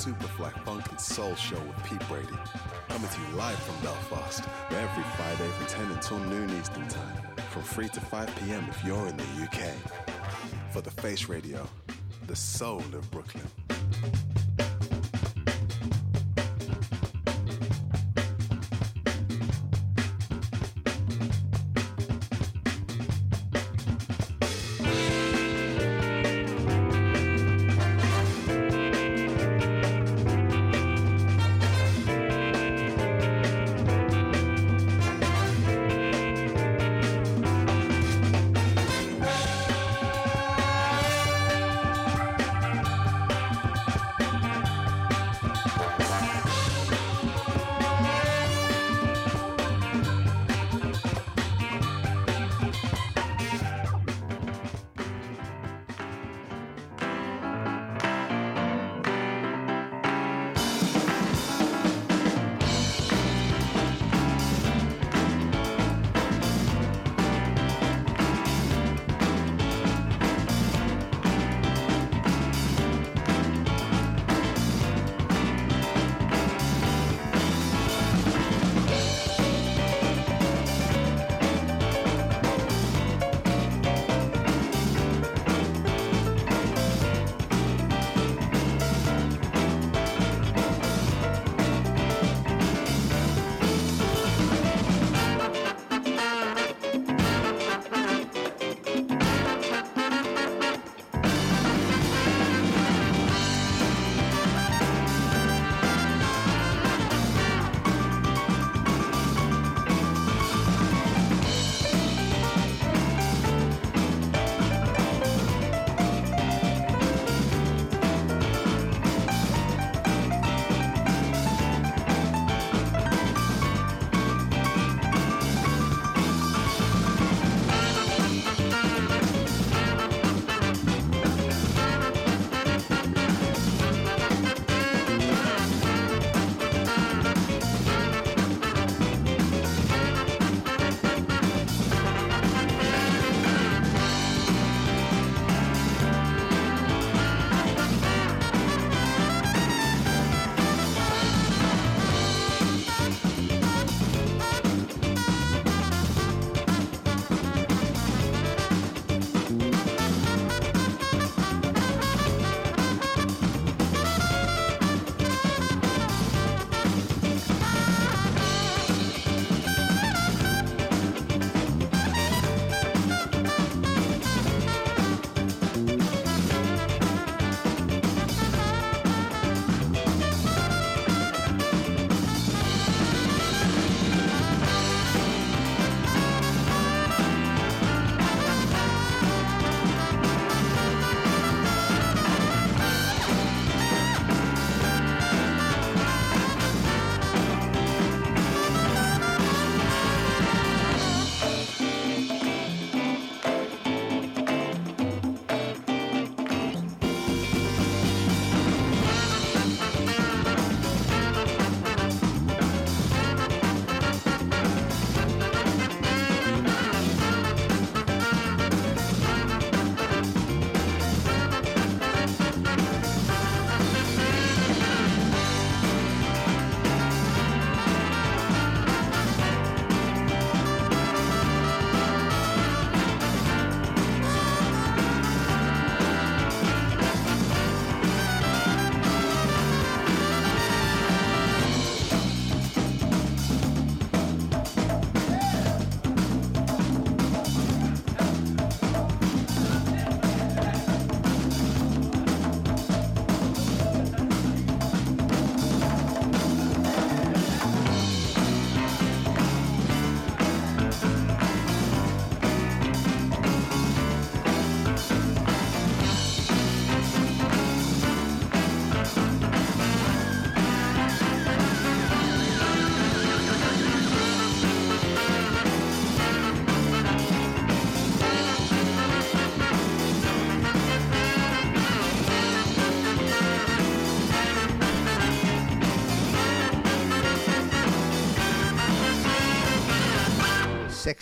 Superfly Funk and Soul Show with Pete Brady. Coming to you live from Belfast, every Friday from 10 until noon Eastern Time, from 3 to 5 p.m. if you're in the UK. For the Face Radio, the soul of Brooklyn.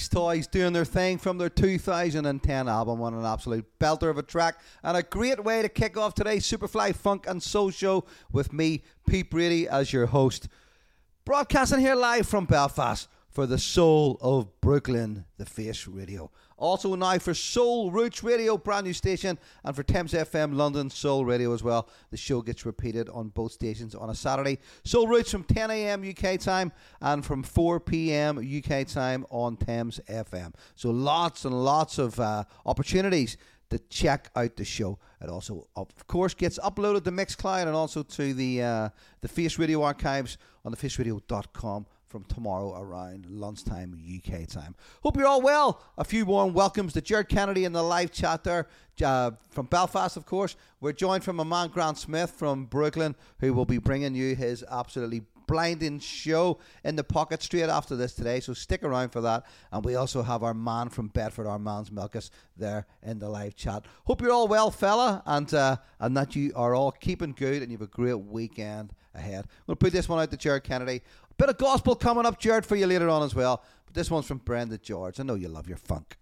Toys doing their thing from their 2010 album on an absolute belter of a track and a great way to kick off today's Superfly Funk and Soul Show with me, Pete Brady, as your host. Broadcasting here live from Belfast for the soul of Brooklyn, the Face Radio. Also now for Soul Roots Radio, brand new station, and for Thames FM London Soul Radio as well. The show gets repeated on both stations on a Saturday. Soul Roots from 10 a.m. UK time and from 4 p.m. UK time on Thames FM. So lots and lots of uh, opportunities to check out the show. It also, of course, gets uploaded to Mixcloud and also to the uh, the Face Radio archives on the faceradio.com from tomorrow around lunchtime UK time. Hope you're all well. A few warm welcomes to Jared Kennedy in the live chat there uh, from Belfast, of course. We're joined from a man, Grant Smith from Brooklyn, who will be bringing you his absolutely blinding show in the pocket straight after this today. So stick around for that. And we also have our man from Bedford, our man's Milkus, there in the live chat. Hope you're all well, fella, and uh, and that you are all keeping good and you have a great weekend ahead. I'm going to put this one out to Jared Kennedy. A Bit of gospel coming up, Jared, for you later on as well. But this one's from Brenda George. I know you love your funk.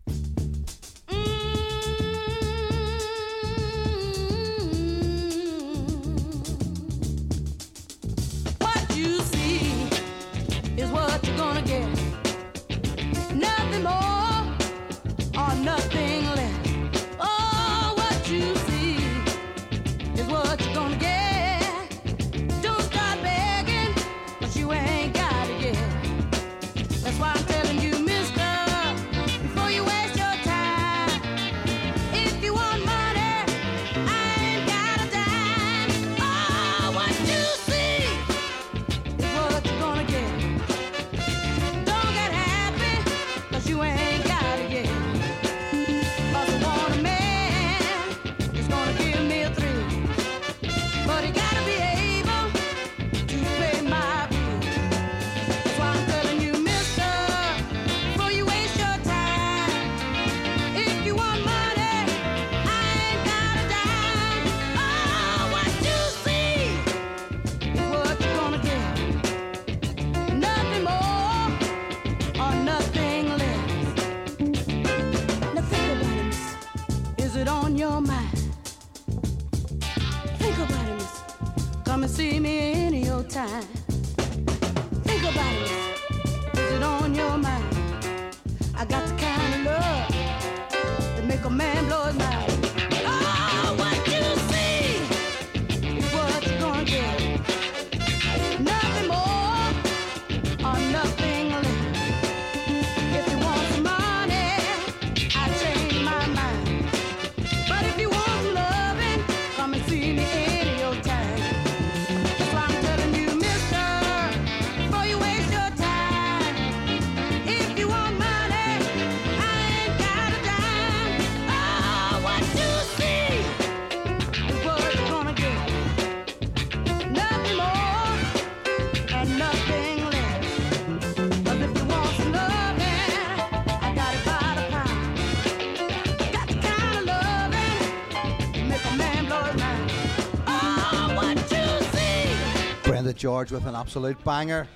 George with an absolute banger.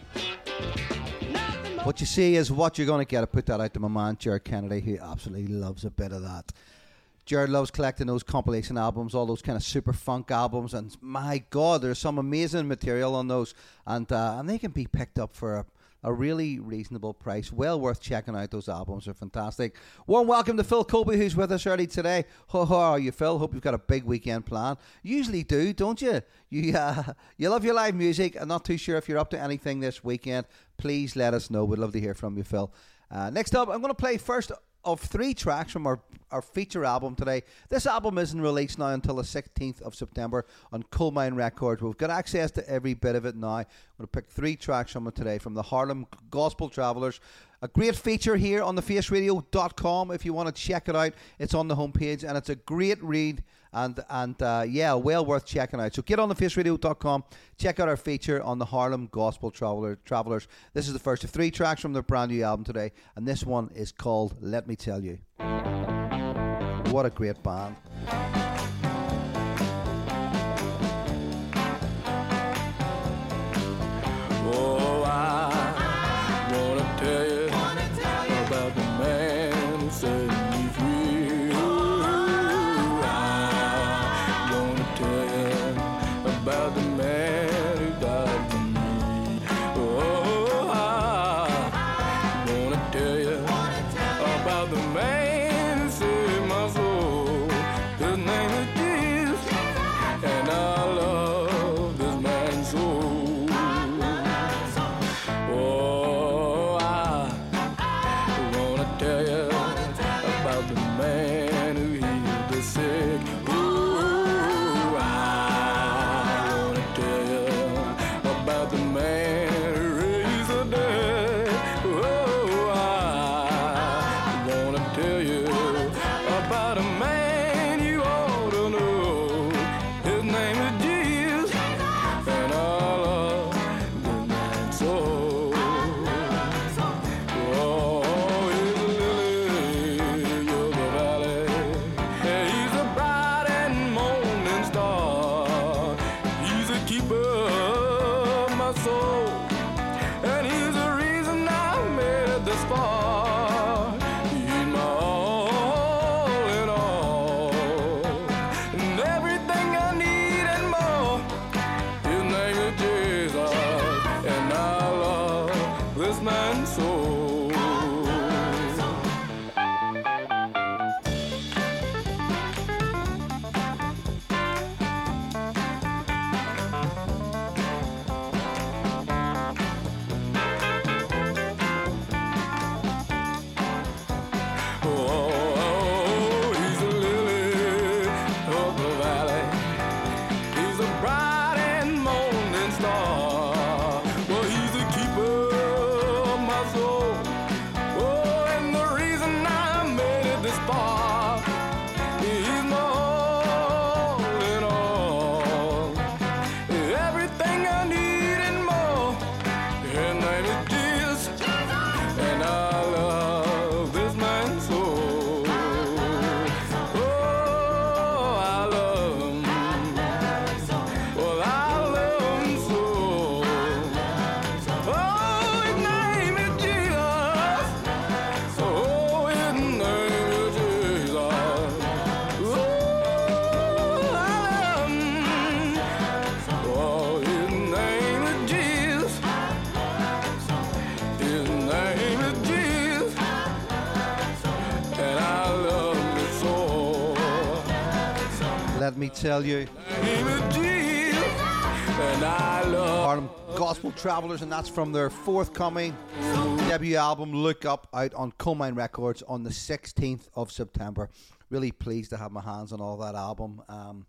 What you see is what you're going to get. I put that out to my man, Jared Kennedy, who absolutely loves a bit of that. Jared loves collecting those compilation albums, all those kind of super funk albums, and my God, there's some amazing material on those, and uh, and they can be picked up for a, a really reasonable price. Well worth checking out. Those albums are fantastic. Warm welcome to Phil Colby, who's with us early today. How, how are you, Phil? Hope you've got a big weekend plan. Usually do, don't you? You uh, you love your live music. I'm not too sure if you're up to anything this weekend. Please let us know. We'd love to hear from you, Phil. Uh, next up, I'm going to play first of three tracks from our, our feature album today. This album isn't released now until the 16th of September on Colemine Records. We've got access to every bit of it now. I'm going to pick three tracks from it today from the Harlem Gospel Travelers. A great feature here on thefaceradio.com if you want to check it out. It's on the homepage and it's a great read and and uh, yeah, well worth checking out. So get on the thefaceradio.com, check out our feature on the Harlem Gospel Traveler, Travelers. This is the first of three tracks from their brand new album today, and this one is called Let Me Tell You. What a great band. Tell you. Harlem Gospel Travelers, and that's from their forthcoming debut album, Look Up, out on Colemine Records on the 16th of September. Really pleased to have my hands on all that album um,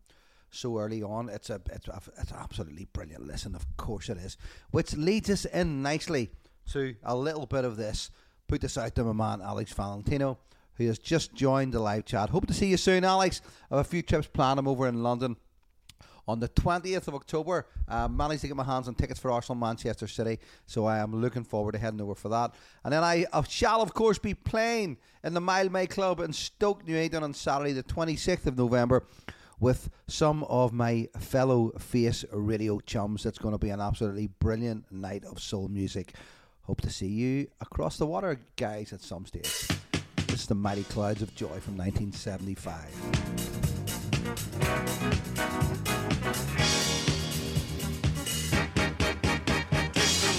so early on. It's a it's a, it's absolutely brilliant. Listen, of course it is. Which leads us in nicely to a little bit of this. Put this out to my man Alex Valentino, who has just joined the live chat. Hope to see you soon, Alex. I have a few trips planned. I'm over in London on the 20th of October. Uh, managed to get my hands on tickets for Arsenal Manchester City, so I am looking forward to heading over for that. And then I shall, of course, be playing in the Mildmay Club in Stoke Newington on Saturday, the 26th of November. With some of my fellow Face Radio chums. It's going to be an absolutely brilliant night of soul music. Hope to see you across the water, guys, at some stage. This is the Mighty Clouds of Joy from 1975.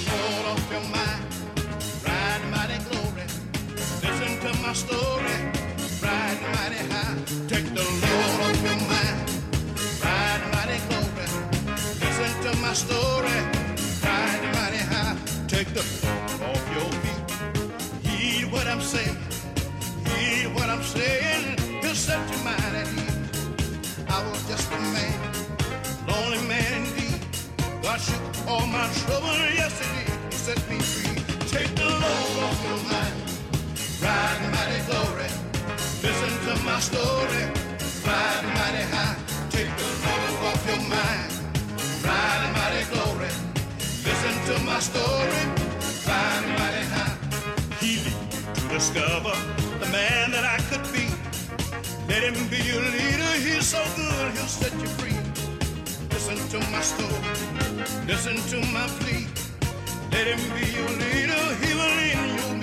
Lord off your mind, ride mighty glory. Listen to my story, ride mighty high. Take the saying. He'll set your mind at ease. I was just a man, lonely man indeed. God shook all my trouble, yesterday. He set me free. Take the load off your mind, ride mighty glory. Listen to my story, ride mighty high. Take the load off your mind, ride mighty glory. Listen to my story, ride mighty high. He lead you to discover man that I could be. Let him be your leader. He's so good, he'll set you free. Listen to my story. Listen to my plea. Let him be your leader. He will lead your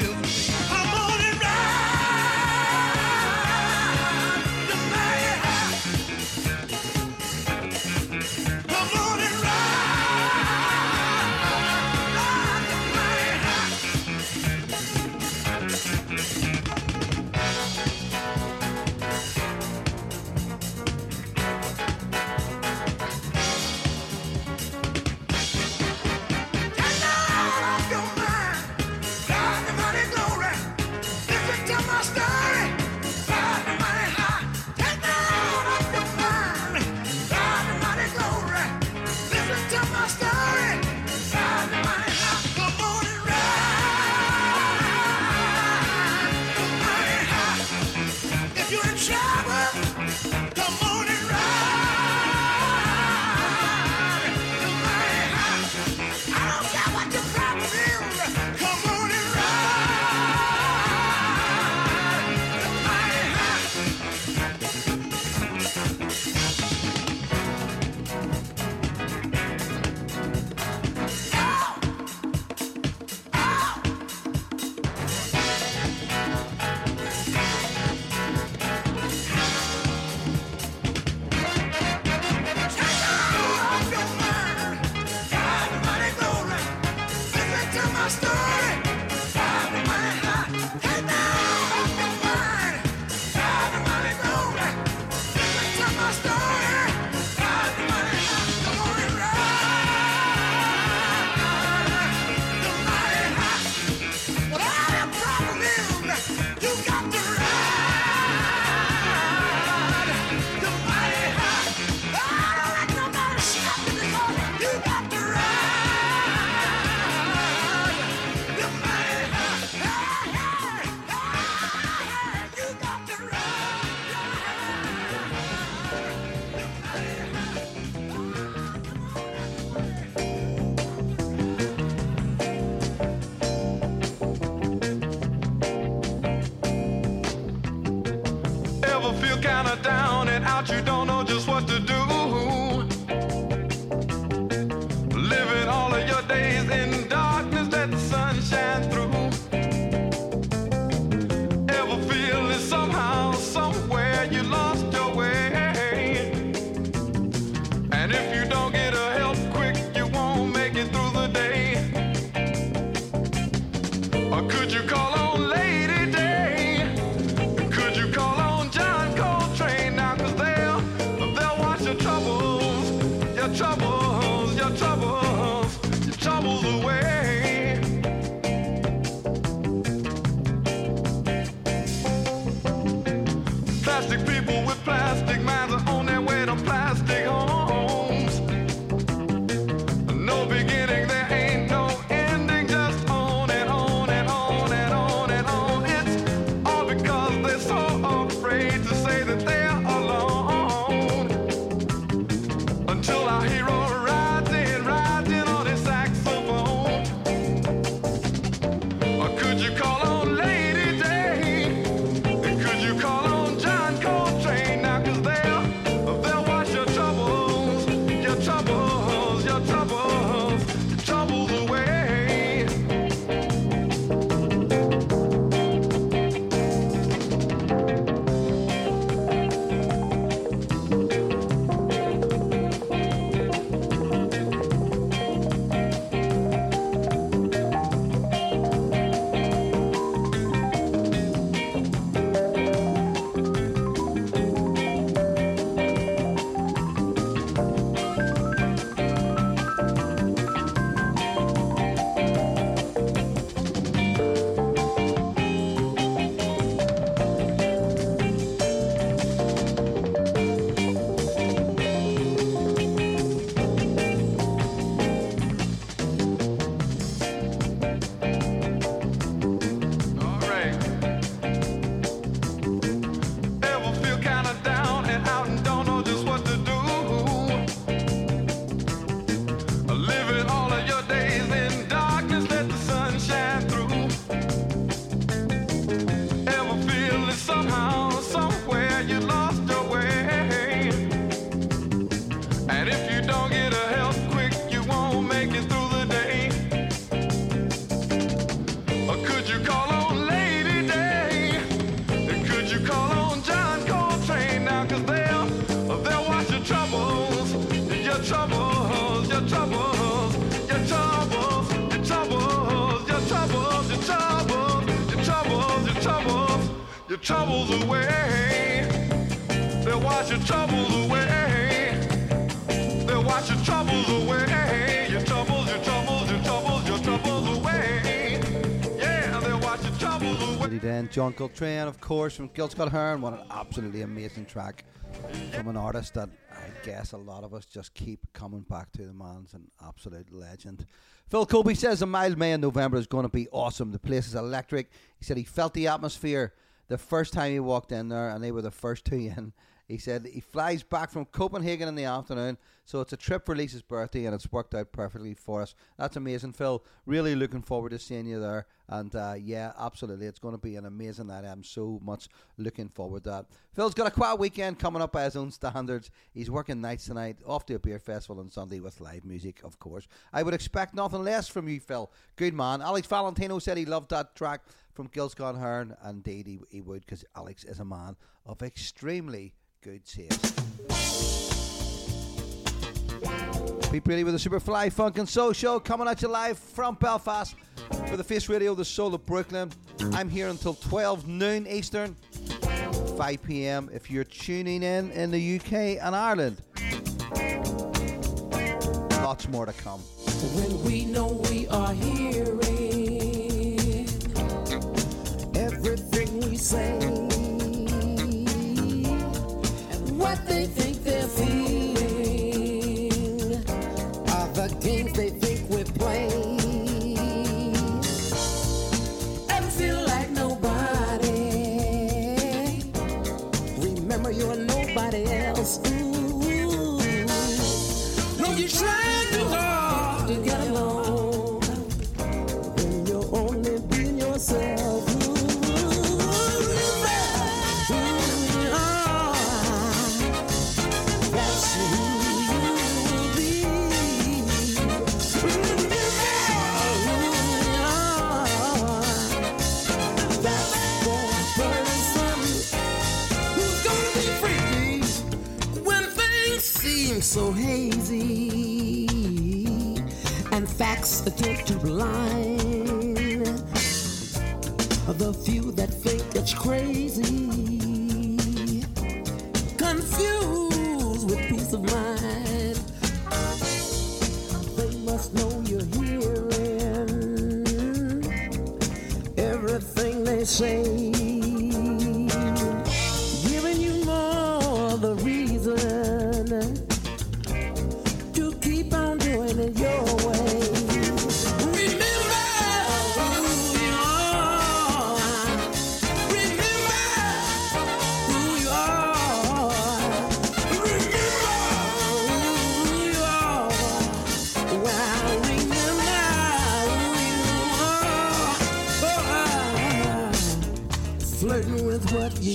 John Coltrane, of course, from Gil Scott-Heron. What an absolutely amazing track from an artist that I guess a lot of us just keep coming back to. The man's an absolute legend. Phil Colby says a Mildmay in November is going to be awesome. The place is electric. He said he felt the atmosphere the first time he walked in there, and they were the first two in. He said he flies back from Copenhagen in the afternoon, so it's a trip for Lisa's birthday, and it's worked out perfectly for us. That's amazing, Phil. Really looking forward to seeing you there. And uh, yeah, absolutely, it's going to be an amazing night. I'm so much looking forward to that. Phil's got a quiet weekend coming up by his own standards. He's working nights tonight, off to a beer festival on Sunday with live music, of course. I would expect nothing less from you, Phil. Good man. Alex Valentino said he loved that track from Gil Scott-Heron, and indeed he, he would, because Alex is a man of extremely good taste. Pete Brady with the Superfly Funk and Soul Show coming at you live from Belfast for the Face Radio, the Soul of Brooklyn. I'm here until 12 noon Eastern, 5 p.m. if you're tuning in in the UK and Ireland. Lots more to come. When we know we are hearing everything we say facts attempt to blind the few that think it's crazy. Confused with peace of mind. Just know you're hearing everything they say.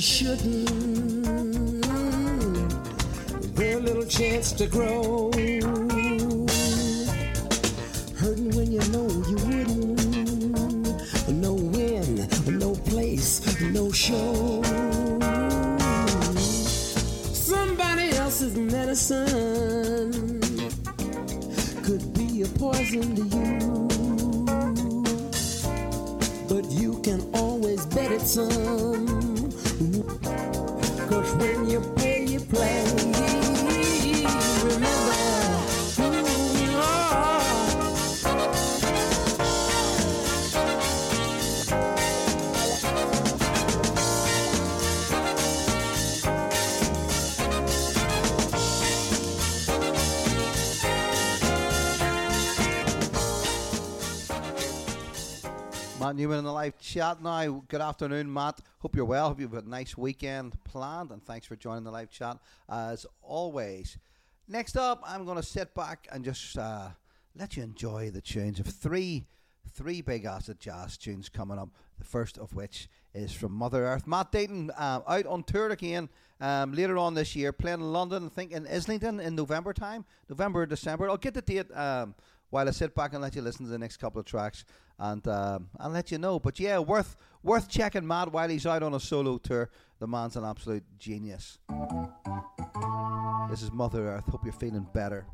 Shouldn't. Very little chance to grow. Hurting when you know you wouldn't. No win, no place, no show. Somebody else's medicine could be a poison to you. But you can always bet it's. Newman in the live chat now. Good afternoon, Matt. Hope you're well. Hope you've got a nice weekend planned, and thanks for joining the live chat as always. Next up, I'm going to sit back and just uh, let you enjoy the tunes of three three big acid jazz tunes coming up. The first of which is from Mother Earth. Matt Deighton uh, out on tour again um, later on this year, playing in London. I think in Islington in November time, November December. I'll get the date. Um, while I sit back and let you listen to the next couple of tracks, and um, I'll let you know. But yeah, worth worth checking Matt while he's out on a solo tour. The man's an absolute genius. This is Mother Earth. Hope you're feeling better.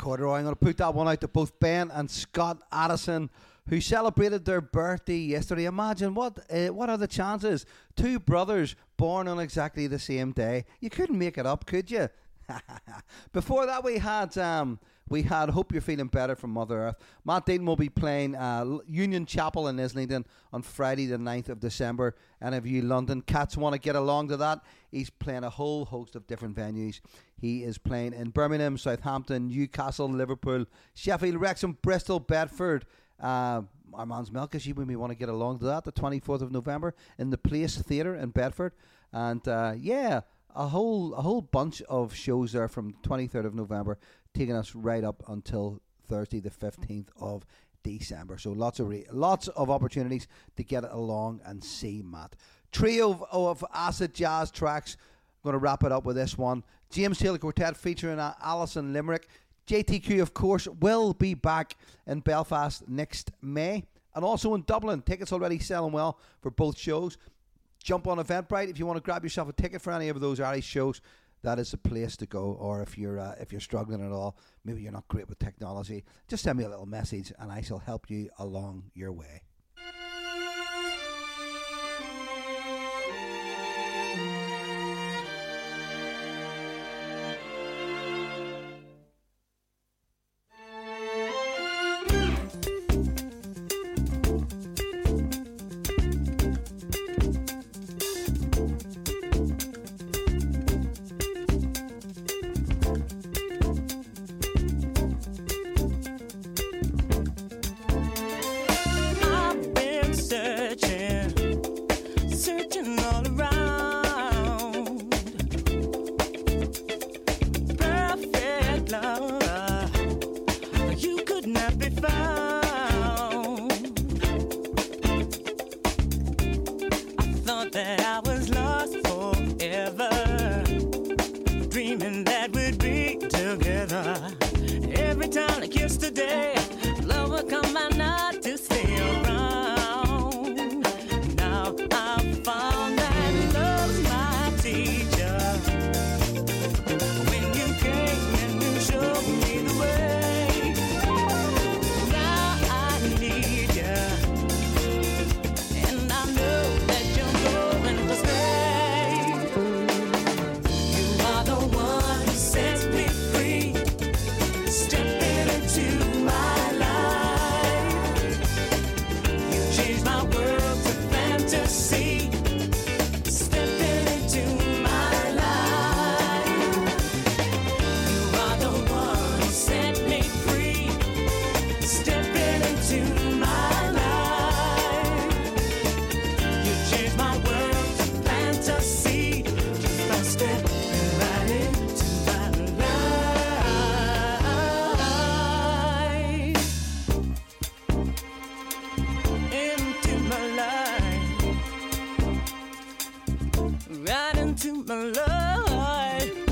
Corduroy. I'm going to put that one out to both Ben and Scott Addison, who celebrated their birthday yesterday. Imagine what uh, what are the chances? Two brothers born on exactly the same day. You couldn't make it up, could you? Before that, we had um, we had Hope You're Feeling Better from Mother Earth. Matt Deighton will be playing uh, Union Chapel in Islington on Friday, the 9th of December. And if you London cats want to get along to that, he's playing a whole host of different venues. He is playing in Birmingham, Southampton, Newcastle, Liverpool, Sheffield, Wrexham, Bristol, Bedford. Uh, our man's Melkish, you may want to get along to that, the 24th of November in the Place Theatre in Bedford. And uh, yeah, a whole a whole bunch of shows there from 23rd of November, taking us right up until Thursday the 15th of December. So lots of re- lots of opportunities to get along and see Matt. Trio of, of acid jazz tracks. Going to wrap it up with this one. James Taylor Quartet featuring uh, Alison Limerick. JTQ, of course, will be back in Belfast next May. And also in Dublin. Tickets already selling well for both shows jump on Eventbrite if you want to grab yourself a ticket for any of those Irish shows. That is the place to go. Or if you're uh, if you're struggling at all, maybe you're not great with technology, just send me a little message and I shall help you along your way. My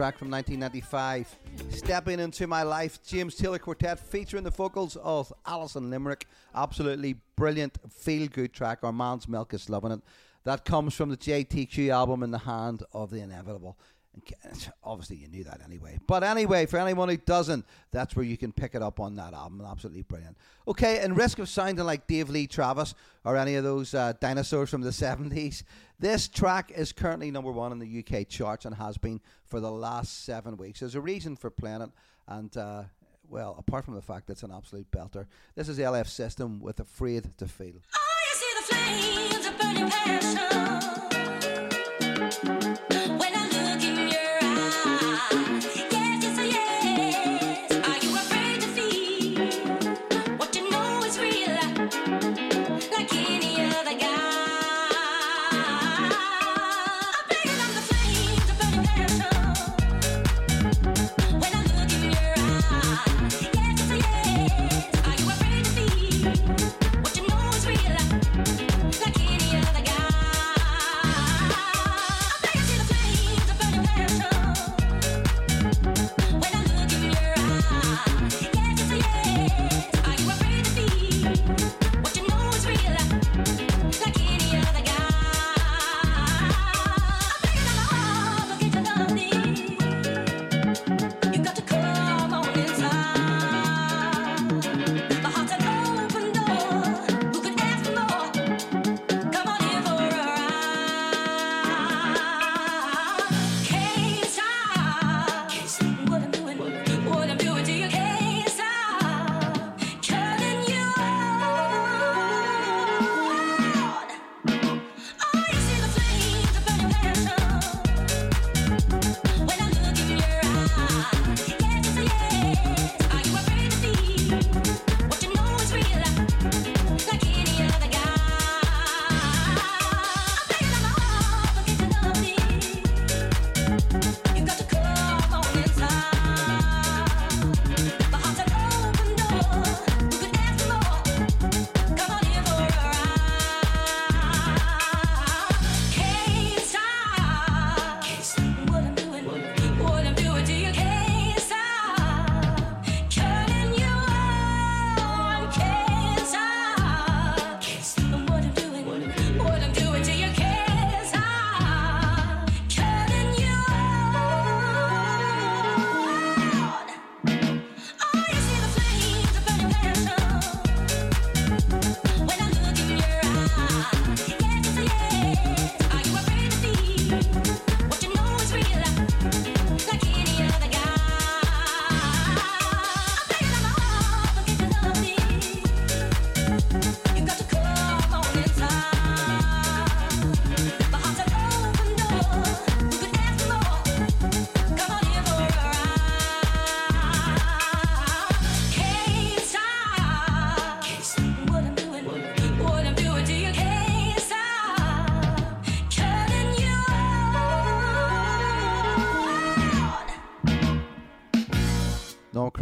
track from 1995. Stepping into my life, James Taylor Quartet featuring the vocals of Alison Limerick. Absolutely brilliant, feel good track. Our man's milk is loving it. That comes from the JTQ album In the Hand of the Inevitable. Obviously, you knew that anyway. But anyway, for anyone who doesn't, that's where you can pick it up on that album. Absolutely brilliant. Okay, and risk of sounding like Dave Lee Travis or any of those uh, dinosaurs from the 70s, this track is currently number one in the UK charts and has been for the last seven weeks. There's a reason for playing it, and uh, well, apart from the fact that it's an absolute belter, this is LF System with Afraid to Feel. flames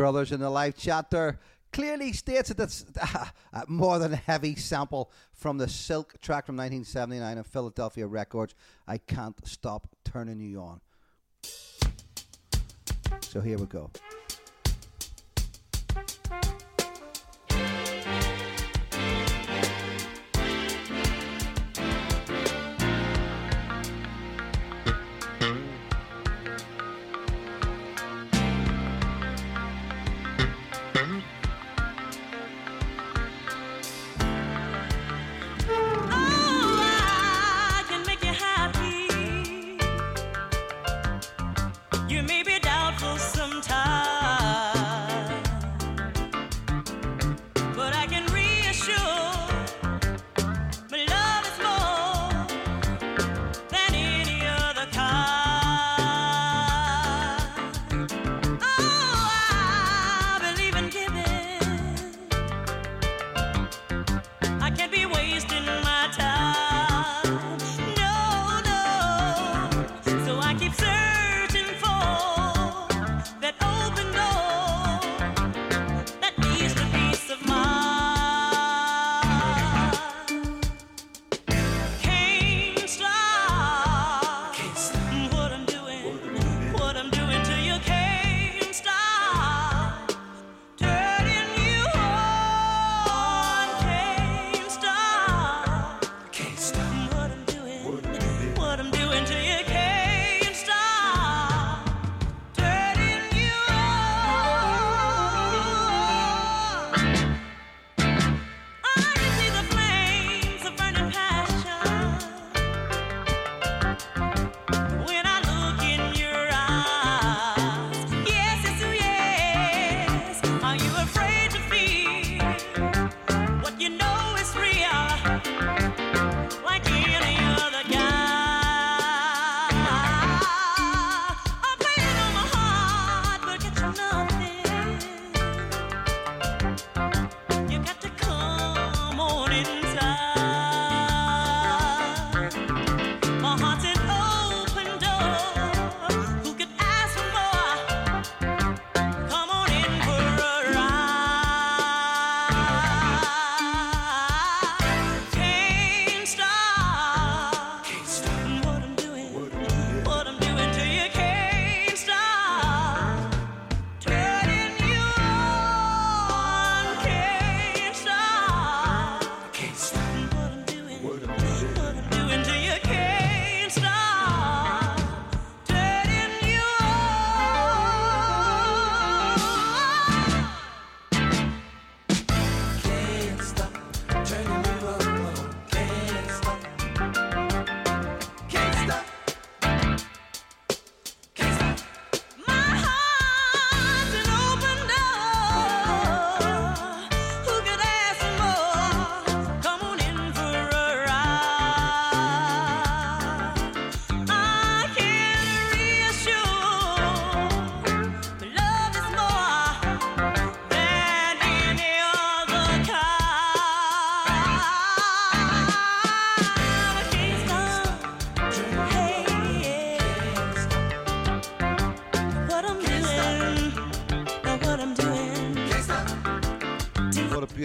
Carruthers in the live chat there clearly states that it's a uh, more than a heavy sample from the Silk track from 1979 of Philadelphia Records. I can't stop turning you on. So here we go.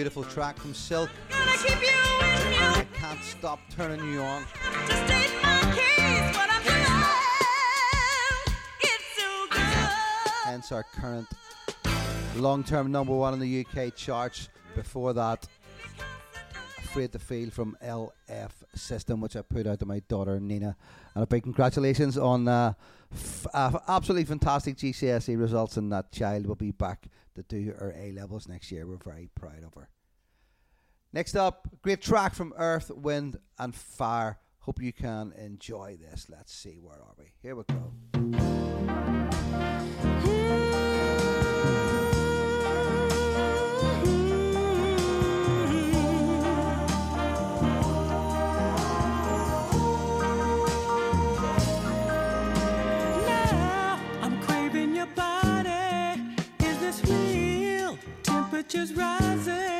beautiful track from Silk. I can't stop turning you on. Hence our current long-term number one in the UK charts. Before that, Afraid to Feel from LF System, which I put out to my daughter Nina. And a big congratulations on uh, f- uh, absolutely fantastic GCSE results, and that child will be back to do her A levels next year. We're very proud of her. Next up, great track from Earth, Wind and Fire. Hope you can enjoy this. Let's see, where are we? Here we go. temperatures rising.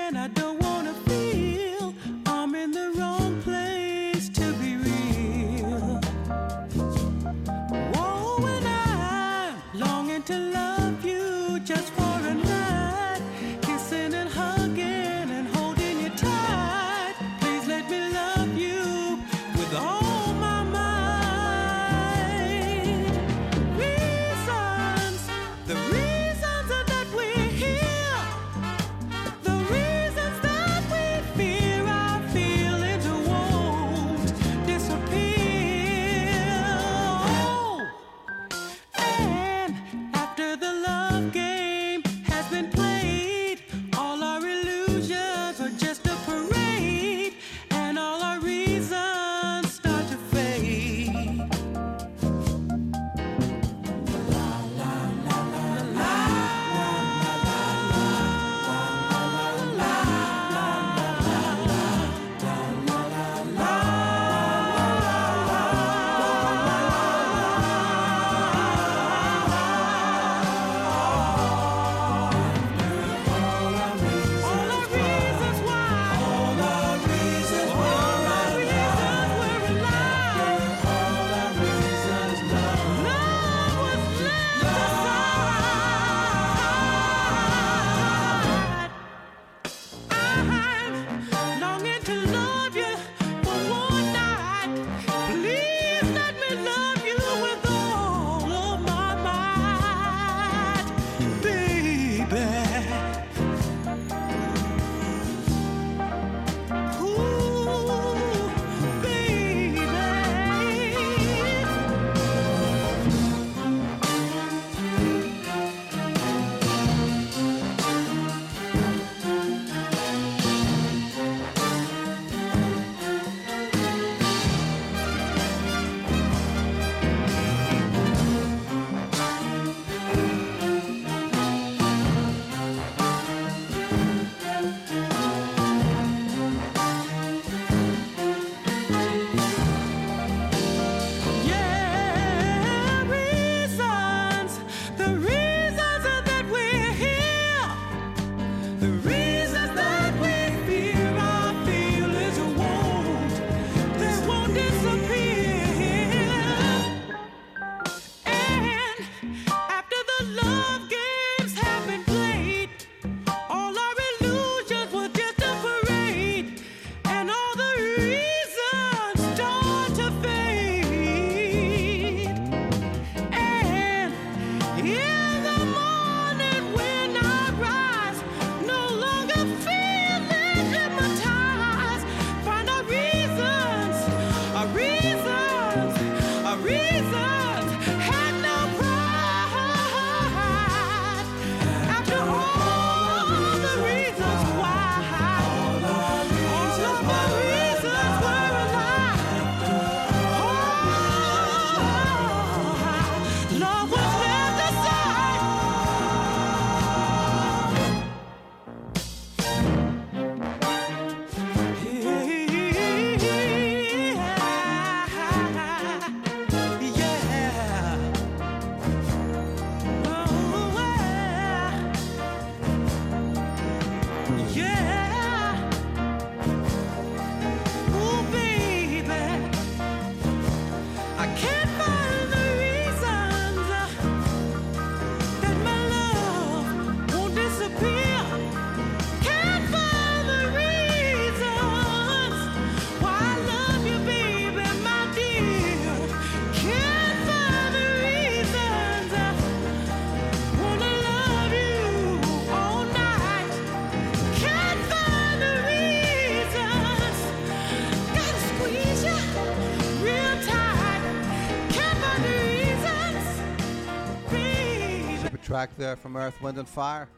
Track there from Earth, Wind and Fire.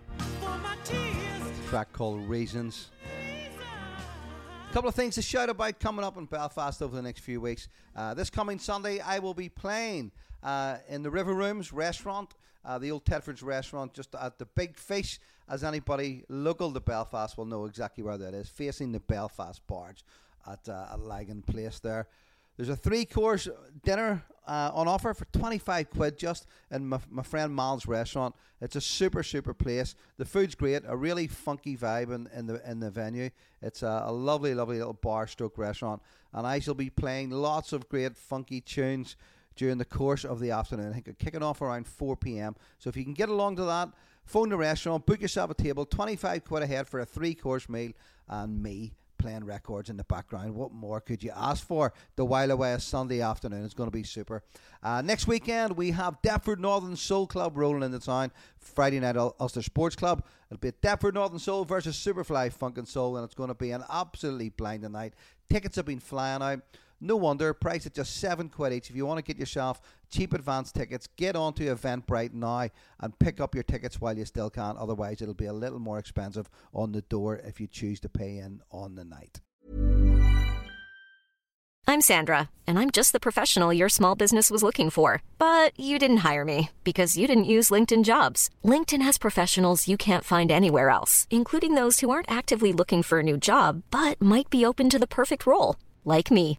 track called Reasons. A couple of things to shout about coming up in Belfast over the next few weeks. Uh, this coming Sunday, I will be playing uh, in the River Rooms restaurant, uh, the old Tedford's restaurant, just at the Big Fish. As anybody local to Belfast will know exactly where that is, facing the Belfast Barge at uh, a Lagan Place there. There's a three course dinner uh, on offer for 25 quid just in my, my friend Mal's restaurant. It's a super, super place. The food's great, a really funky vibe in, in, the, in the venue. It's a, a lovely, lovely little bar stroke restaurant. And I shall be playing lots of great funky tunes during the course of the afternoon. I think it's kicking off around 4 p.m. So if you can get along to that, phone the restaurant, book yourself a table, 25 quid a head for a three course meal, and me playing records in the background. What more could you ask for? The while away a Sunday afternoon is going to be super. Uh, next weekend we have Deptford Northern Soul Club rolling in the town. Friday night Ul- Ulster Sports Club. It'll be Deptford Northern Soul versus Superfly Funk and Soul, and it's going to be an absolutely blinding night. Tickets have been flying out. No wonder, price at just seven quid each. If you want to get yourself cheap advance tickets, get onto Eventbrite now and pick up your tickets while you still can. Otherwise, it'll be a little more expensive on the door if you choose to pay in on the night. I'm Sandra, and I'm just the professional your small business was looking for. But you didn't hire me because you didn't use LinkedIn jobs. LinkedIn has professionals you can't find anywhere else, including those who aren't actively looking for a new job but might be open to the perfect role, like me.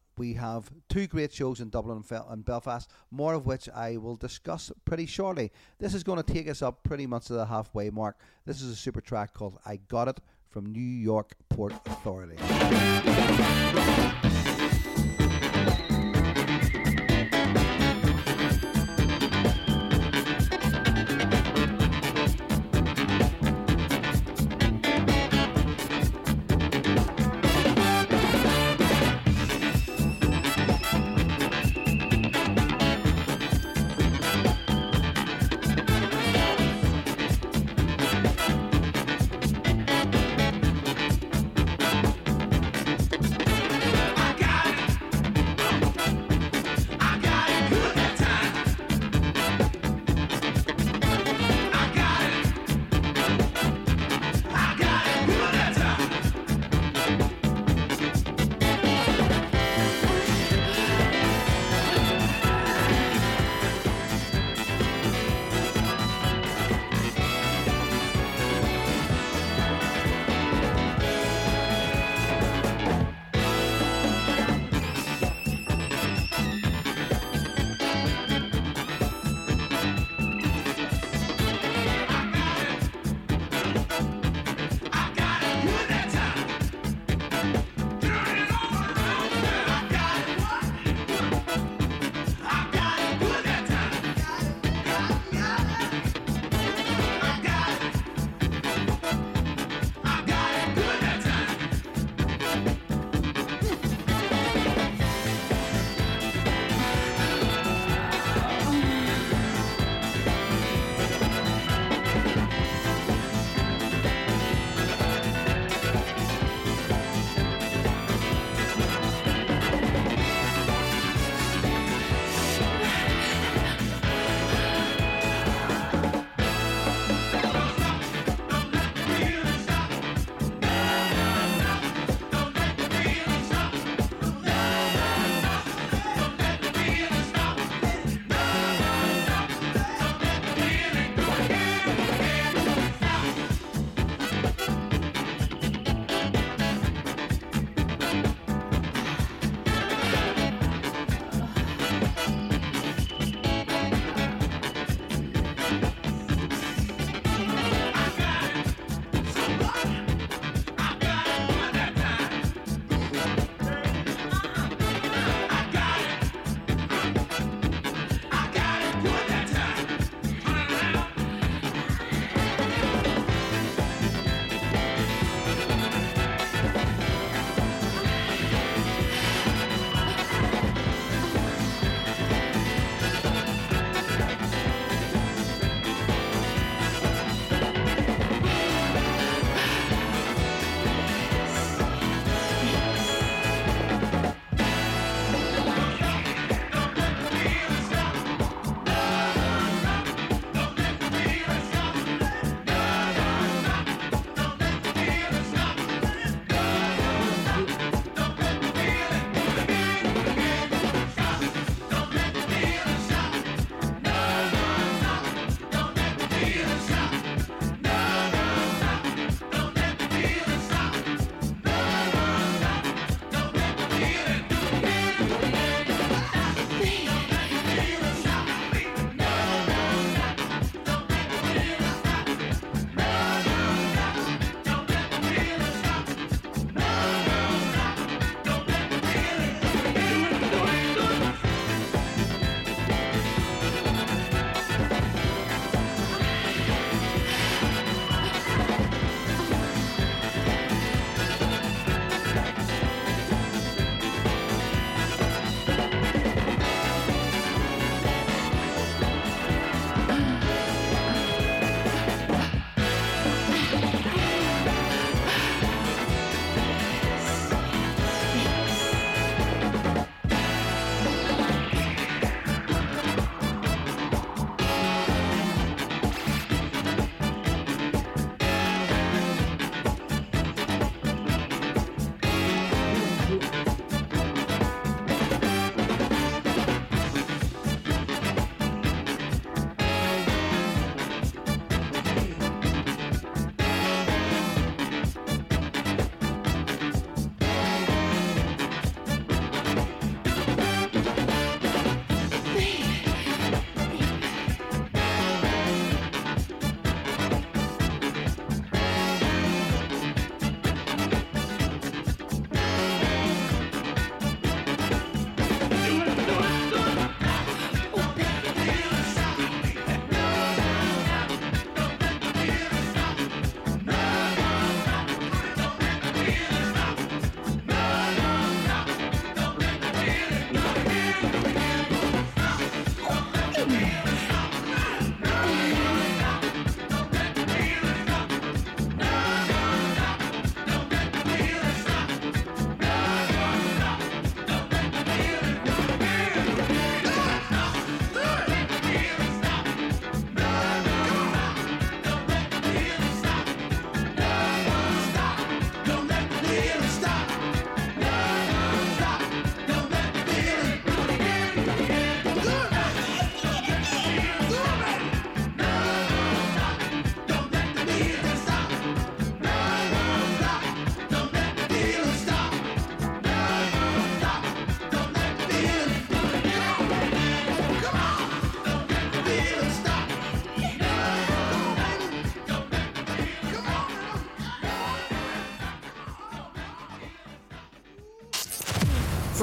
we have two great shows in Dublin and Belfast, more of which I will discuss pretty shortly. This is going to take us up pretty much to the halfway mark. This is a super track called I Got It from New York Port Authority.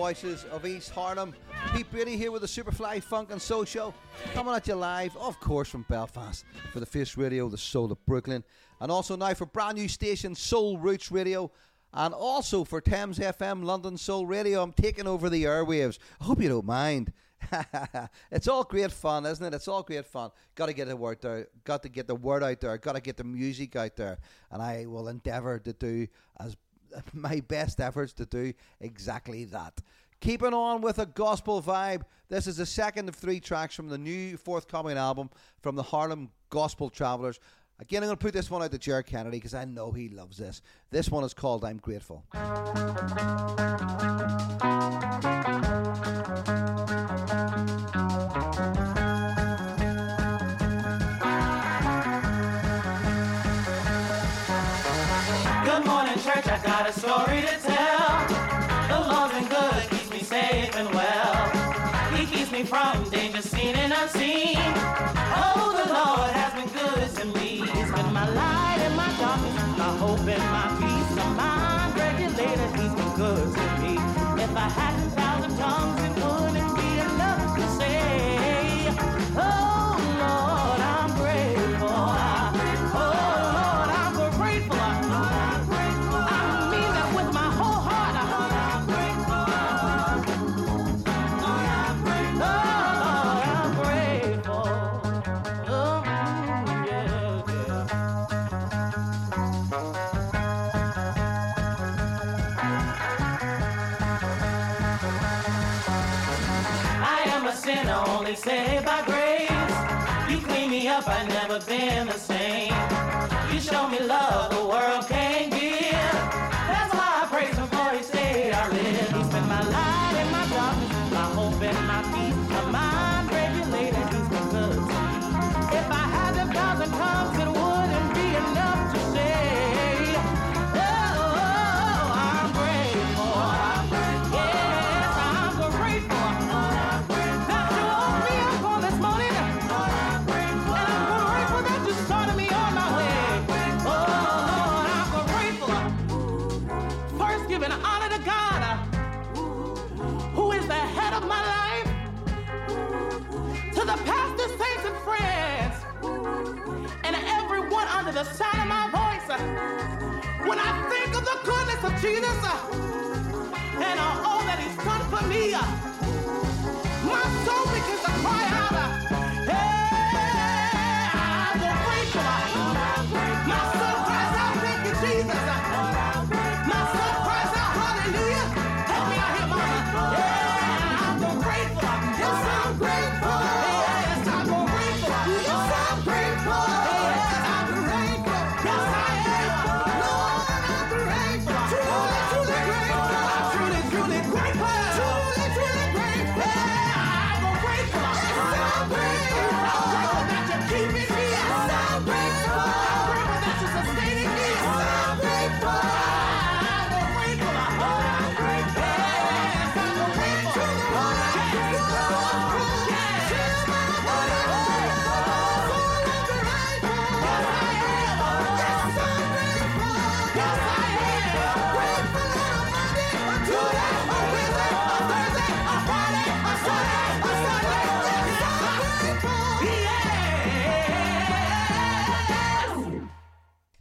voices of East Harlem. Pete Brady here with the Superfly Funk and Soul Show. Coming at you live, of course, from Belfast for the Face Radio, the Soul of Brooklyn. And also now for brand new station Soul Roots Radio. And also for Thames FM London Soul Radio. I'm taking over the airwaves. I hope you don't mind. it's all great fun, isn't it? It's all great fun. Got to get the word there. Got to get the word out there. Got to get the music out there. And I will endeavour to do as my best efforts to do exactly that. Keeping on with a gospel vibe, this is the second of three tracks from the new forthcoming album from the Harlem Gospel Travelers. Again, I'm going to put this one out to Jared Kennedy because I know he loves this. This one is called I'm Grateful. the sound of my voice, when I think of the goodness of Jesus and all that he's done for me, my soul begins to cry out.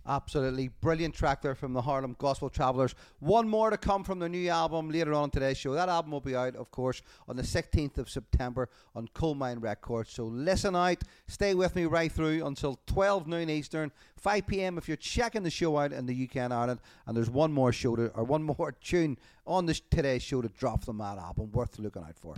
Absolutely brilliant track there from the Harlem Gospel Travelers. One more to come from their new album later on today's show. That album will be out, of course, on the 16th of September on Colemine Records. So listen out, stay with me right through until 12 noon Eastern, 5 p.m. if you're checking the show out in the UK and Ireland. And there's one more show to, or one more tune on this today's show to drop from that album, worth looking out for.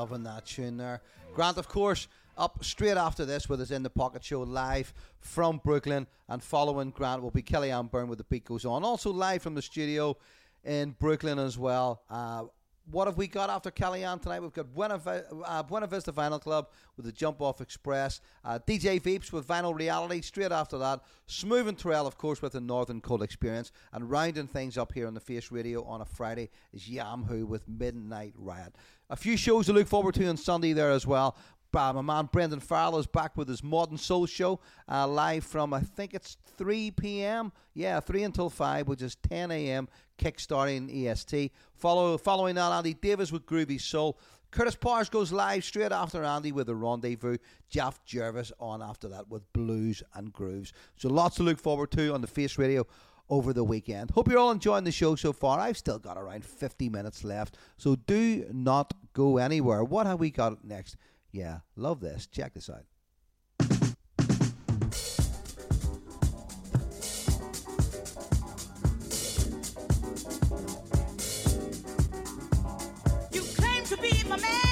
Loving that tune there. Grant, of course, up straight after this with us in the Pocket Show live from Brooklyn, and following Grant will be Kellyanne Byrne with the beat goes on. Also live from the studio in Brooklyn as well. Uh, what have we got after Kellyanne tonight? We've got Buena, uh, Buena Vista Vinyl Club with the Jump Off Express, uh, DJ Veeps with Vinyl Reality. Straight after that, Smooth and Terrell, of course, with the Northern Cold Experience, and rounding things up here on the Face Radio on a Friday is Yamhoo with Midnight Riot. A few shows to look forward to on Sunday there as well. Uh, my man Brendan Farrell is back with his Modern Soul Show uh, live from I think it's 3 p.m. Yeah, 3 until 5, which is 10 a.m. kickstarting EST. Follow following that, Andy Davis with Groovy Soul. Curtis Powers goes live straight after Andy with a Rendezvous. Jeff Jervis on after that with Blues and Grooves. So lots to look forward to on the Face Radio over the weekend. Hope you're all enjoying the show so far. I've still got around 50 minutes left, so do not go anywhere. What have we got next? Yeah, love this. Check this out. My man,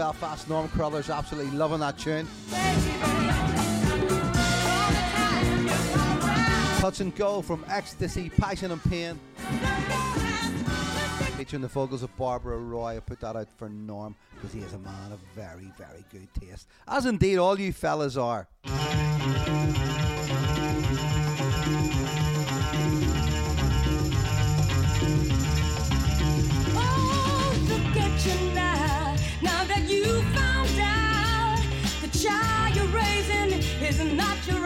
Belfast Norm Crawlers absolutely loving that tune. Touch and Go from Ecstasy, Passion and Pain. Featuring the vocals of Barbara Roy. I put that out for Norm because he is a man of very, very good taste. As indeed all you fellas are. child you're raising is not your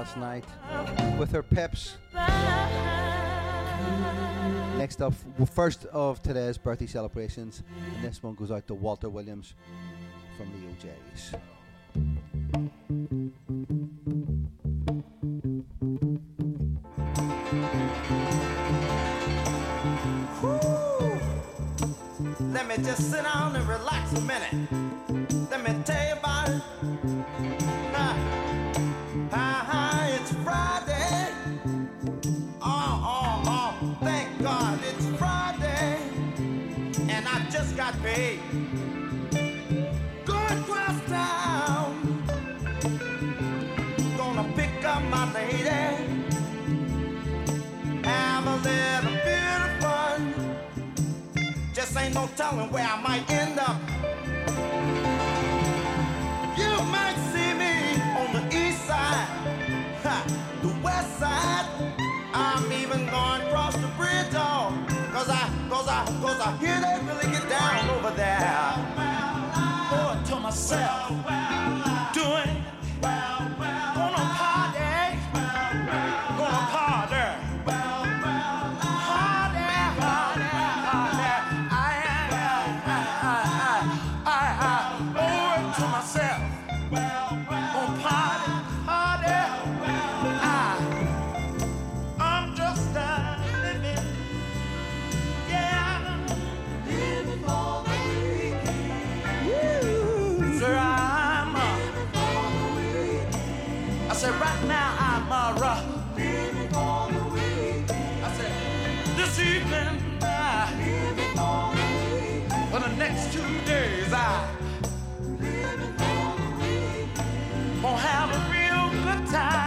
last night with her peps. Next up, first of today's birthday celebrations, and this one goes out to Walter Williams. time.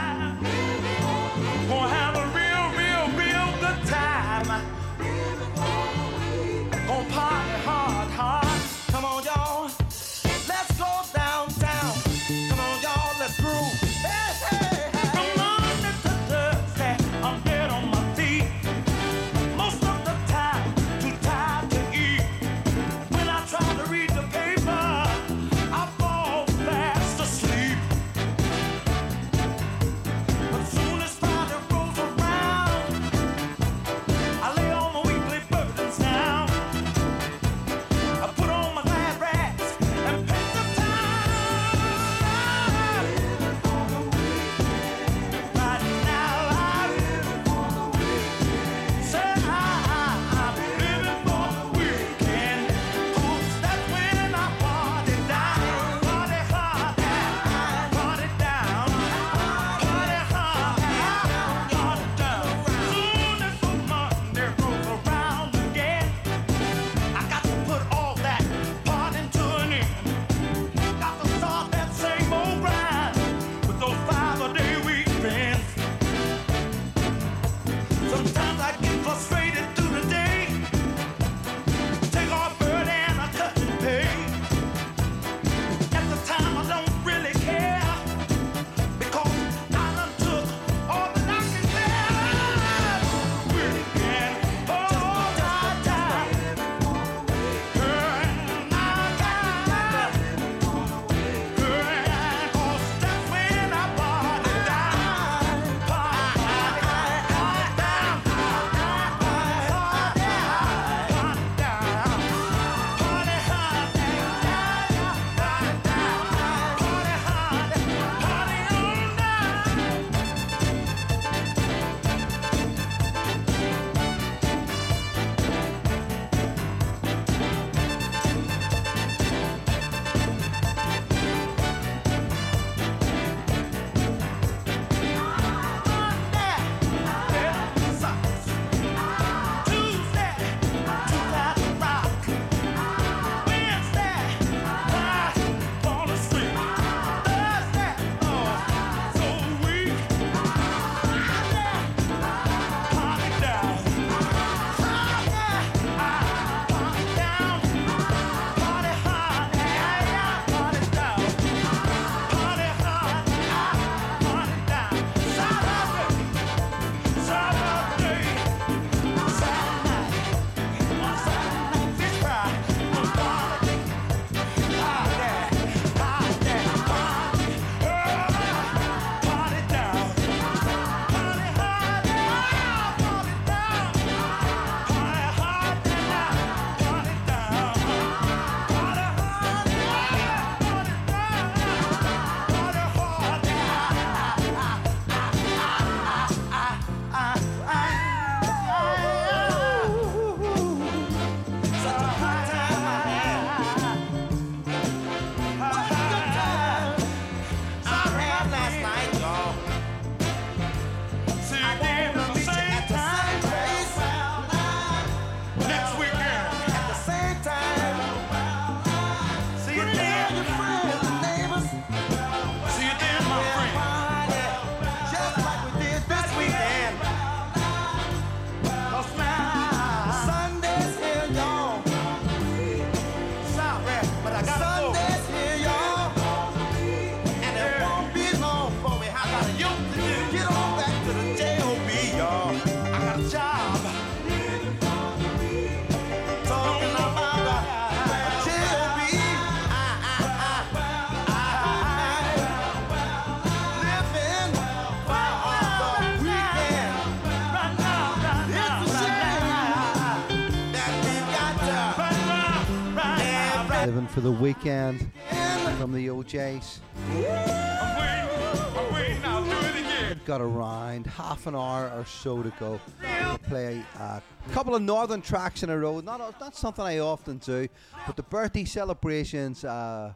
The weekend from the OJs. We've got around half an hour or so to go. We'll play a couple of northern tracks in a row. Not not something I often do, but the birthday celebrations uh,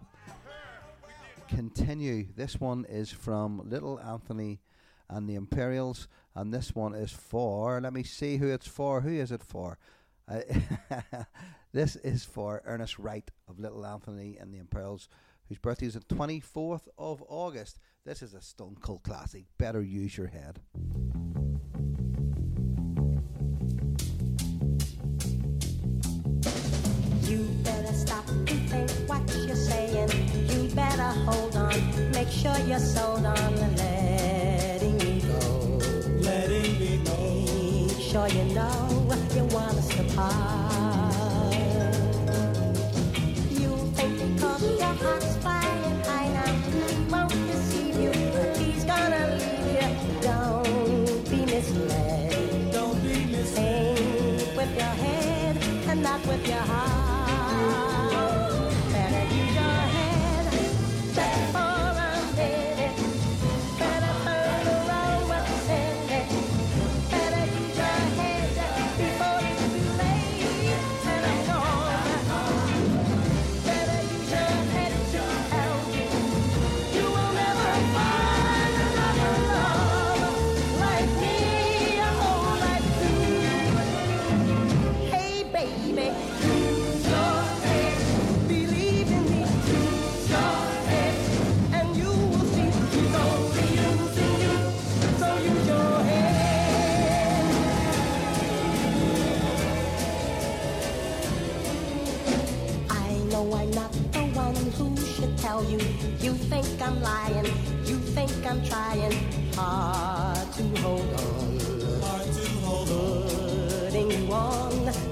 continue. This one is from Little Anthony and the Imperials, and this one is for. Let me see who it's for. Who is it for? This is for Ernest Wright of Little Anthony and the Imperials, whose birthday is the 24th of August. This is a Stone Cold classic. Better use your head. You better stop and think what you're saying. You better hold on. Make sure you're sold on letting me go. Letting me go. Make sure you know you want us to part. With your head and not with your heart. Tell you. You think I'm lying. You think I'm trying hard to hold on. Hard to hold on. Putting you on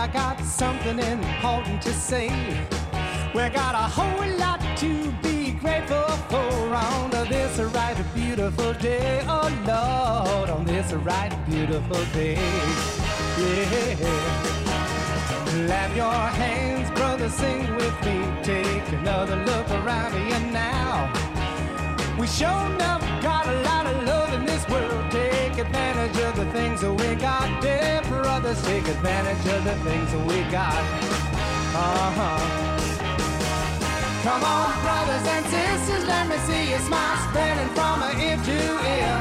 I got something important to say. We got a whole lot to be grateful for on this right beautiful day. Oh Lord, on this right beautiful day. Yeah. Clap your hands, brother, sing with me. Take another look around you now. We sure enough got a lot advantage of the things that we got. Dear brothers, take advantage of the things that we got. Uh-huh. Come on, brothers and sisters, let me see your smile spreading from ear to ear.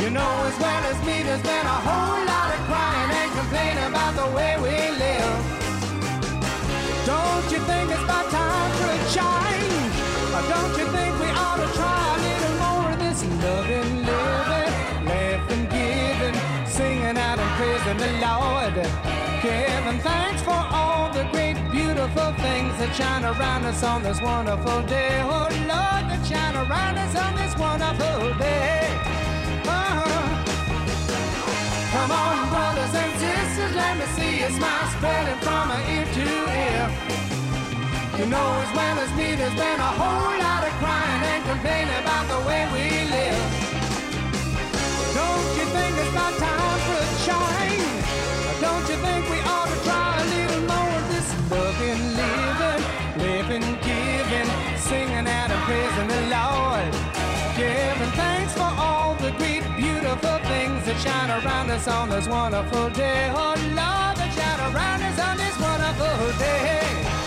You know as well as me, there's been a whole lot of crying and complaining about the way we live. Don't you think it's about time for a change? Or don't you think praising the Lord? Giving thanks for all the great, beautiful things that shine around us on this wonderful day. Oh Lord, that shine around us on this wonderful day. Uh-huh. Come on, brothers and sisters, let me see your smile spreading from ear to ear. You know as well as me, there's been a whole lot of crying and complaining about the way we live. Shine Don't you think we ought to try a little more with this looking living, living, giving, singing at a prison aloy, giving thanks for all the great beautiful things that shine around us on this wonderful day. Oh Lord, that shine around us on this wonderful day.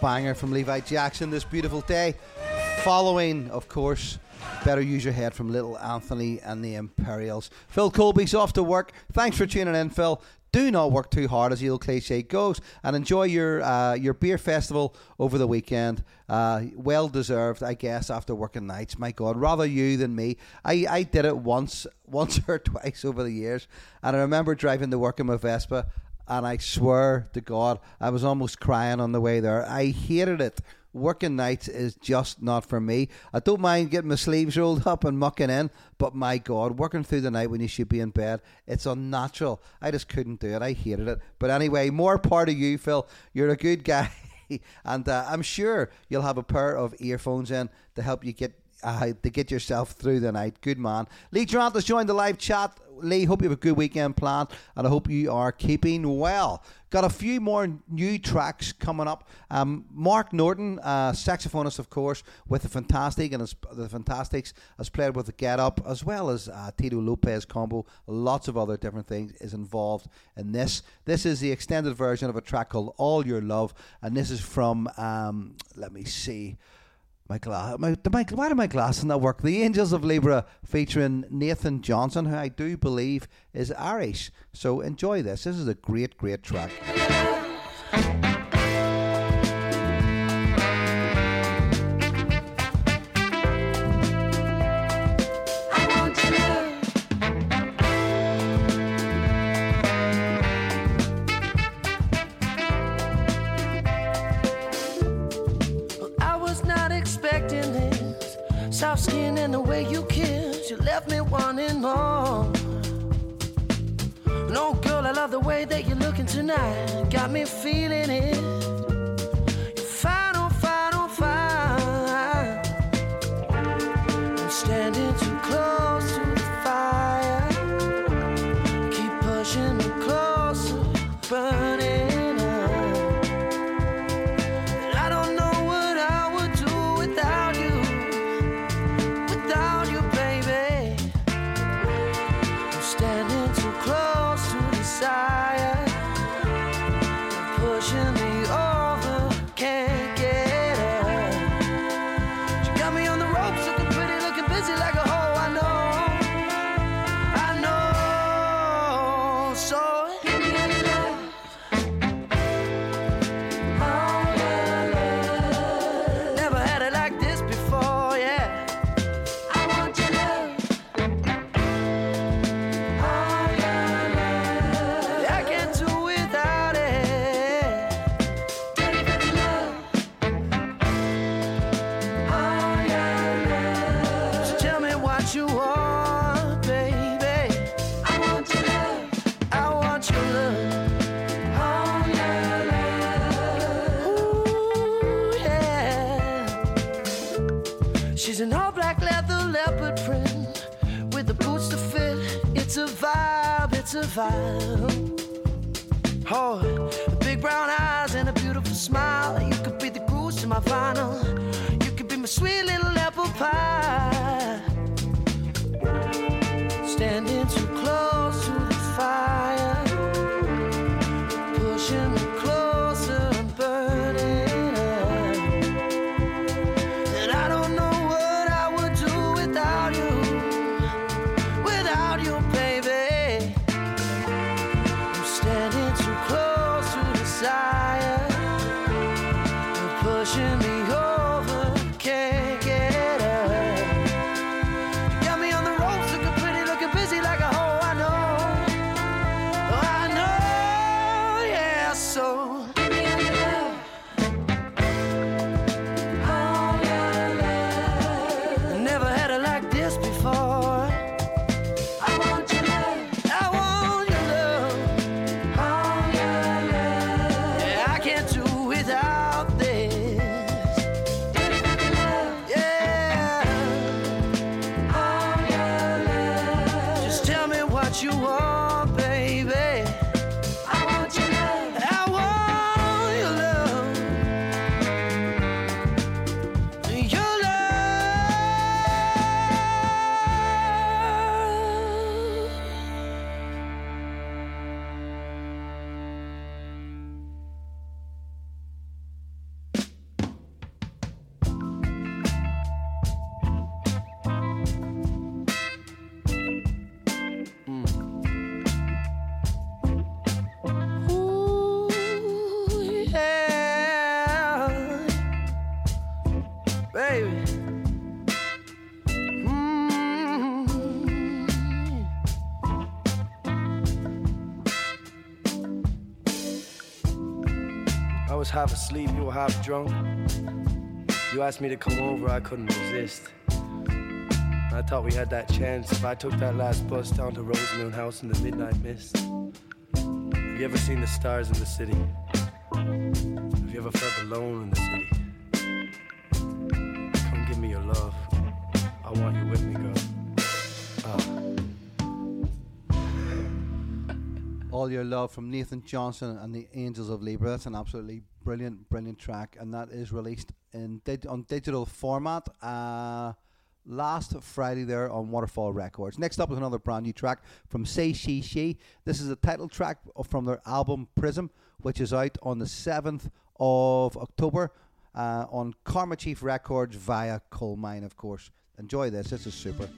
Banger from Levi Jackson this beautiful day. Following, of course, Better Use Your Head from Little Anthony and the Imperials. Phil Colby's off to work. Thanks for tuning in, Phil. Do not work too hard, as the old cliche goes, and enjoy your uh, your beer festival over the weekend. Uh, well deserved, I guess, after working nights. My God, rather you than me. I, I did it once, once or twice over the years, and I remember driving to work in my Vespa, and I swear to God, I was almost crying on the way there. I hated it. Working nights is just not for me. I don't mind getting my sleeves rolled up and mucking in, but my God, working through the night when you should be in bed, it's unnatural. I just couldn't do it. I hated it. But anyway, more part of you, Phil. You're a good guy. and uh, I'm sure you'll have a pair of earphones in to help you get uh, to get yourself through the night. Good man. Lee Durant has joined the live chat. Lee, hope you have a good weekend planned, and I hope you are keeping well. Got a few more new tracks coming up. Um, Mark Norton, uh, saxophonist, of course, with the Fantastic and his, the Fantastics, has played with the Get Up as well as uh, Tito Lopez combo. Lots of other different things is involved in this. This is the extended version of a track called All Your Love, and this is from. Um, let me see. My glass, my, my, why do my glasses not work? The Angels of Libra featuring Nathan Johnson, who I do believe is Irish. So enjoy this. This is a great, great track. Way you kiss, you left me wanting more. No, girl, I love the way that you're looking tonight. Got me feeling it. Vibe. Oh, big brown eyes and a beautiful smile. You could be the goose to my vinyl. Baby. Mm. I was half asleep, you were half drunk. You asked me to come over, I couldn't resist. I thought we had that chance if I took that last bus down to Rosemoon House in the midnight mist. Have you ever seen the stars in the city? Have you ever felt alone in the city? With me, girl. Ah. All Your Love from Nathan Johnson and the Angels of Libra. That's an absolutely brilliant, brilliant track, and that is released in on digital format uh, last Friday there on Waterfall Records. Next up is another brand new track from Say She She. This is a title track from their album Prism, which is out on the 7th of October uh, on Karma Chief Records via Colemine, of course. Enjoy this, this is super.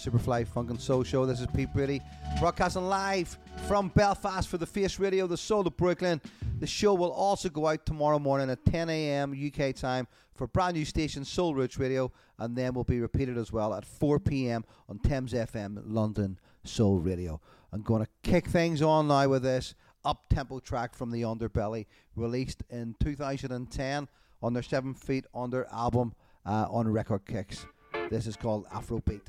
Superfly Funk and Soul Show. This is Pete Brady, broadcasting live from Belfast for the Face Radio, the Soul of Brooklyn. The show will also go out tomorrow morning at 10 a.m. UK time for brand new station Soul Roots Radio, and then will be repeated as well at 4 p.m. on Thames FM London Soul Radio. I'm going to kick things on now with this up tempo track from the Underbelly, released in 2010 on their Seven Feet Under album uh, on Record Kicks. This is called Afrobeat.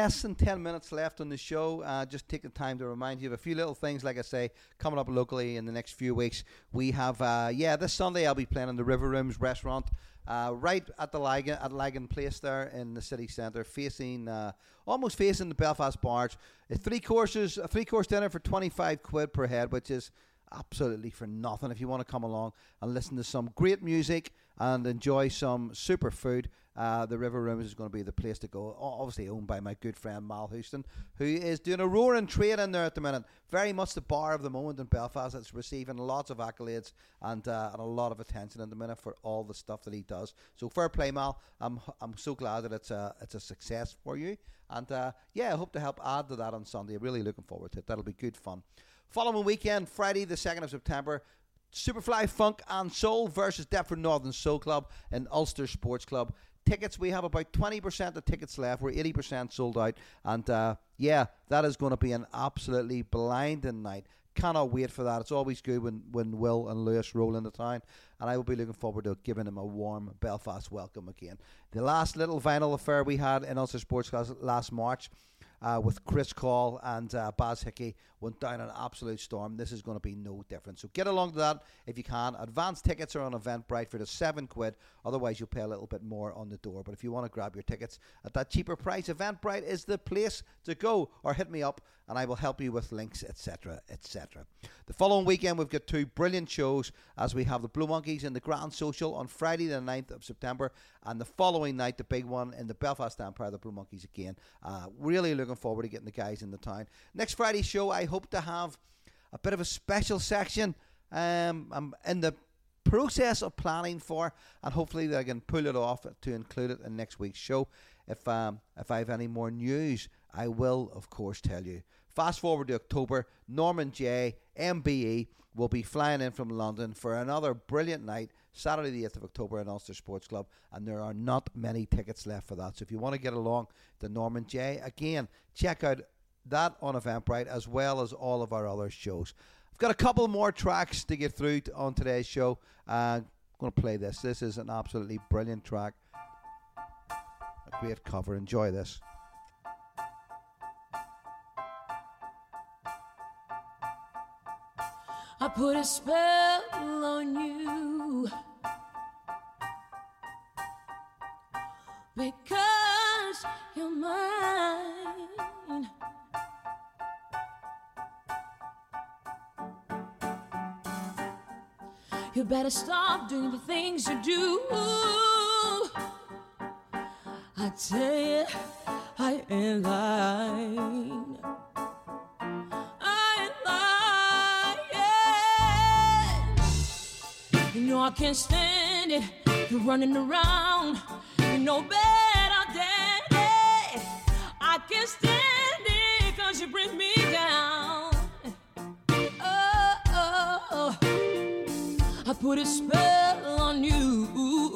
Less than 10 minutes left on the show. Uh, just take the time to remind you of a few little things, like I say, coming up locally in the next few weeks. We have, uh, yeah, this Sunday I'll be playing in the River Rooms restaurant uh, right at the Lagan at Lagan Place there in the city centre, facing uh, almost facing the Belfast Barge. It's three courses, a three course dinner for twenty five quid per head, which is absolutely for nothing. If you want to come along and listen to some great music and enjoy some super food, uh, the River Rooms is going to be the place to go. Obviously owned by my good friend Mal Houston, who is doing a roaring trade in there at the minute. Very much the bar of the moment in Belfast. It's receiving lots of accolades and, uh, and a lot of attention at the minute for all the stuff that he does. So fair play, Mal. I'm I'm so glad that it's a it's a success for you. And uh, yeah, I hope to help add to that on Sunday. Really looking forward to it. That'll be good fun. Following weekend, Friday the second of September. Superfly Funk and Soul versus Deptford Northern Soul Club in Ulster Sports Club. Tickets, we have about 20% of tickets left. We're 80% sold out. And uh, yeah, that is going to be an absolutely blinding night. Cannot wait for that. It's always good when, when Will and Lewis roll into town. And I will be looking forward to giving them a warm Belfast welcome again. The last little vinyl affair we had in Ulster Sports Club last March uh, with Chris Call and uh, Baz Hickey went down an absolute storm. This is going to be no different. So get along to that if you can. Advance tickets are on Eventbrite for the seven quid. Otherwise, you'll pay a little bit more on the door. But if you want to grab your tickets at that cheaper price, Eventbrite is the place to go. Or hit me up and I will help you with links, etc., etc. The following weekend, we've got two brilliant shows as we have the Blue Monkeys in the Grand Social on Friday, the 9th of September, and the following night, the big one in the Belfast Empire, the Blue Monkeys again. Uh, really looking forward to getting the guys in the town. Next Friday's show, I hope to have a bit of a special section. Um, I'm in the process of planning for, and hopefully I can pull it off to include it in next week's show. If um, if I have any more news, I will of course tell you. Fast forward to October, Norman Jay. MBE will be flying in from London for another brilliant night, Saturday the 8th of October in Ulster Sports Club, and there are not many tickets left for that. So if you want to get along to Norman Jay, again, check out that on Eventbrite as well as all of our other shows. I've got a couple more tracks to get through on today's show. Uh, I'm going to play this. This is an absolutely brilliant track. A great cover. Enjoy this. Put a spell on you because you're mine. You better stop doing the things you do. I tell you, I ain't lying. I can't stand it. You're running around. You know better, daddy. I can't stand it cause you bring me down. Oh, oh, oh. I put a spell on you.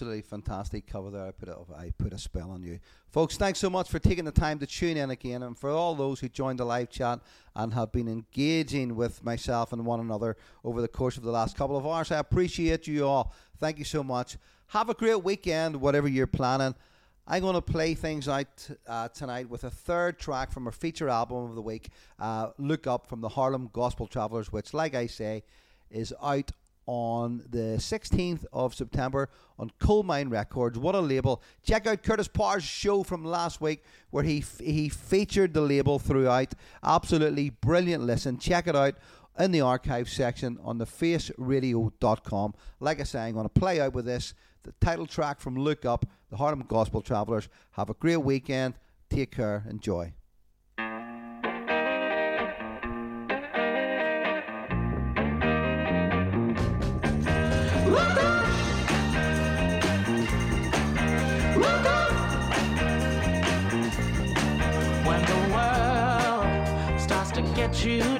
Absolutely fantastic cover there. I put a, I put a spell on you, folks. Thanks so much for taking the time to tune in again, and for all those who joined the live chat and have been engaging with myself and one another over the course of the last couple of hours. I appreciate you all. Thank you so much. Have a great weekend, whatever you're planning. I'm going to play things out uh, tonight with a third track from our feature album of the week, uh, Look Up from the Harlem Gospel Travelers, which, like I say, is out on the 16th of September on Colemine Records. What a label. Check out Curtis Parr's show from last week where he, f- he featured the label throughout. Absolutely brilliant listen. Check it out in the archive section on the faceradio.com. Like I say, I'm going to play out with this, the title track from Look Up, the Harlem Gospel Travelers. Have a great weekend. Take care. Enjoy. You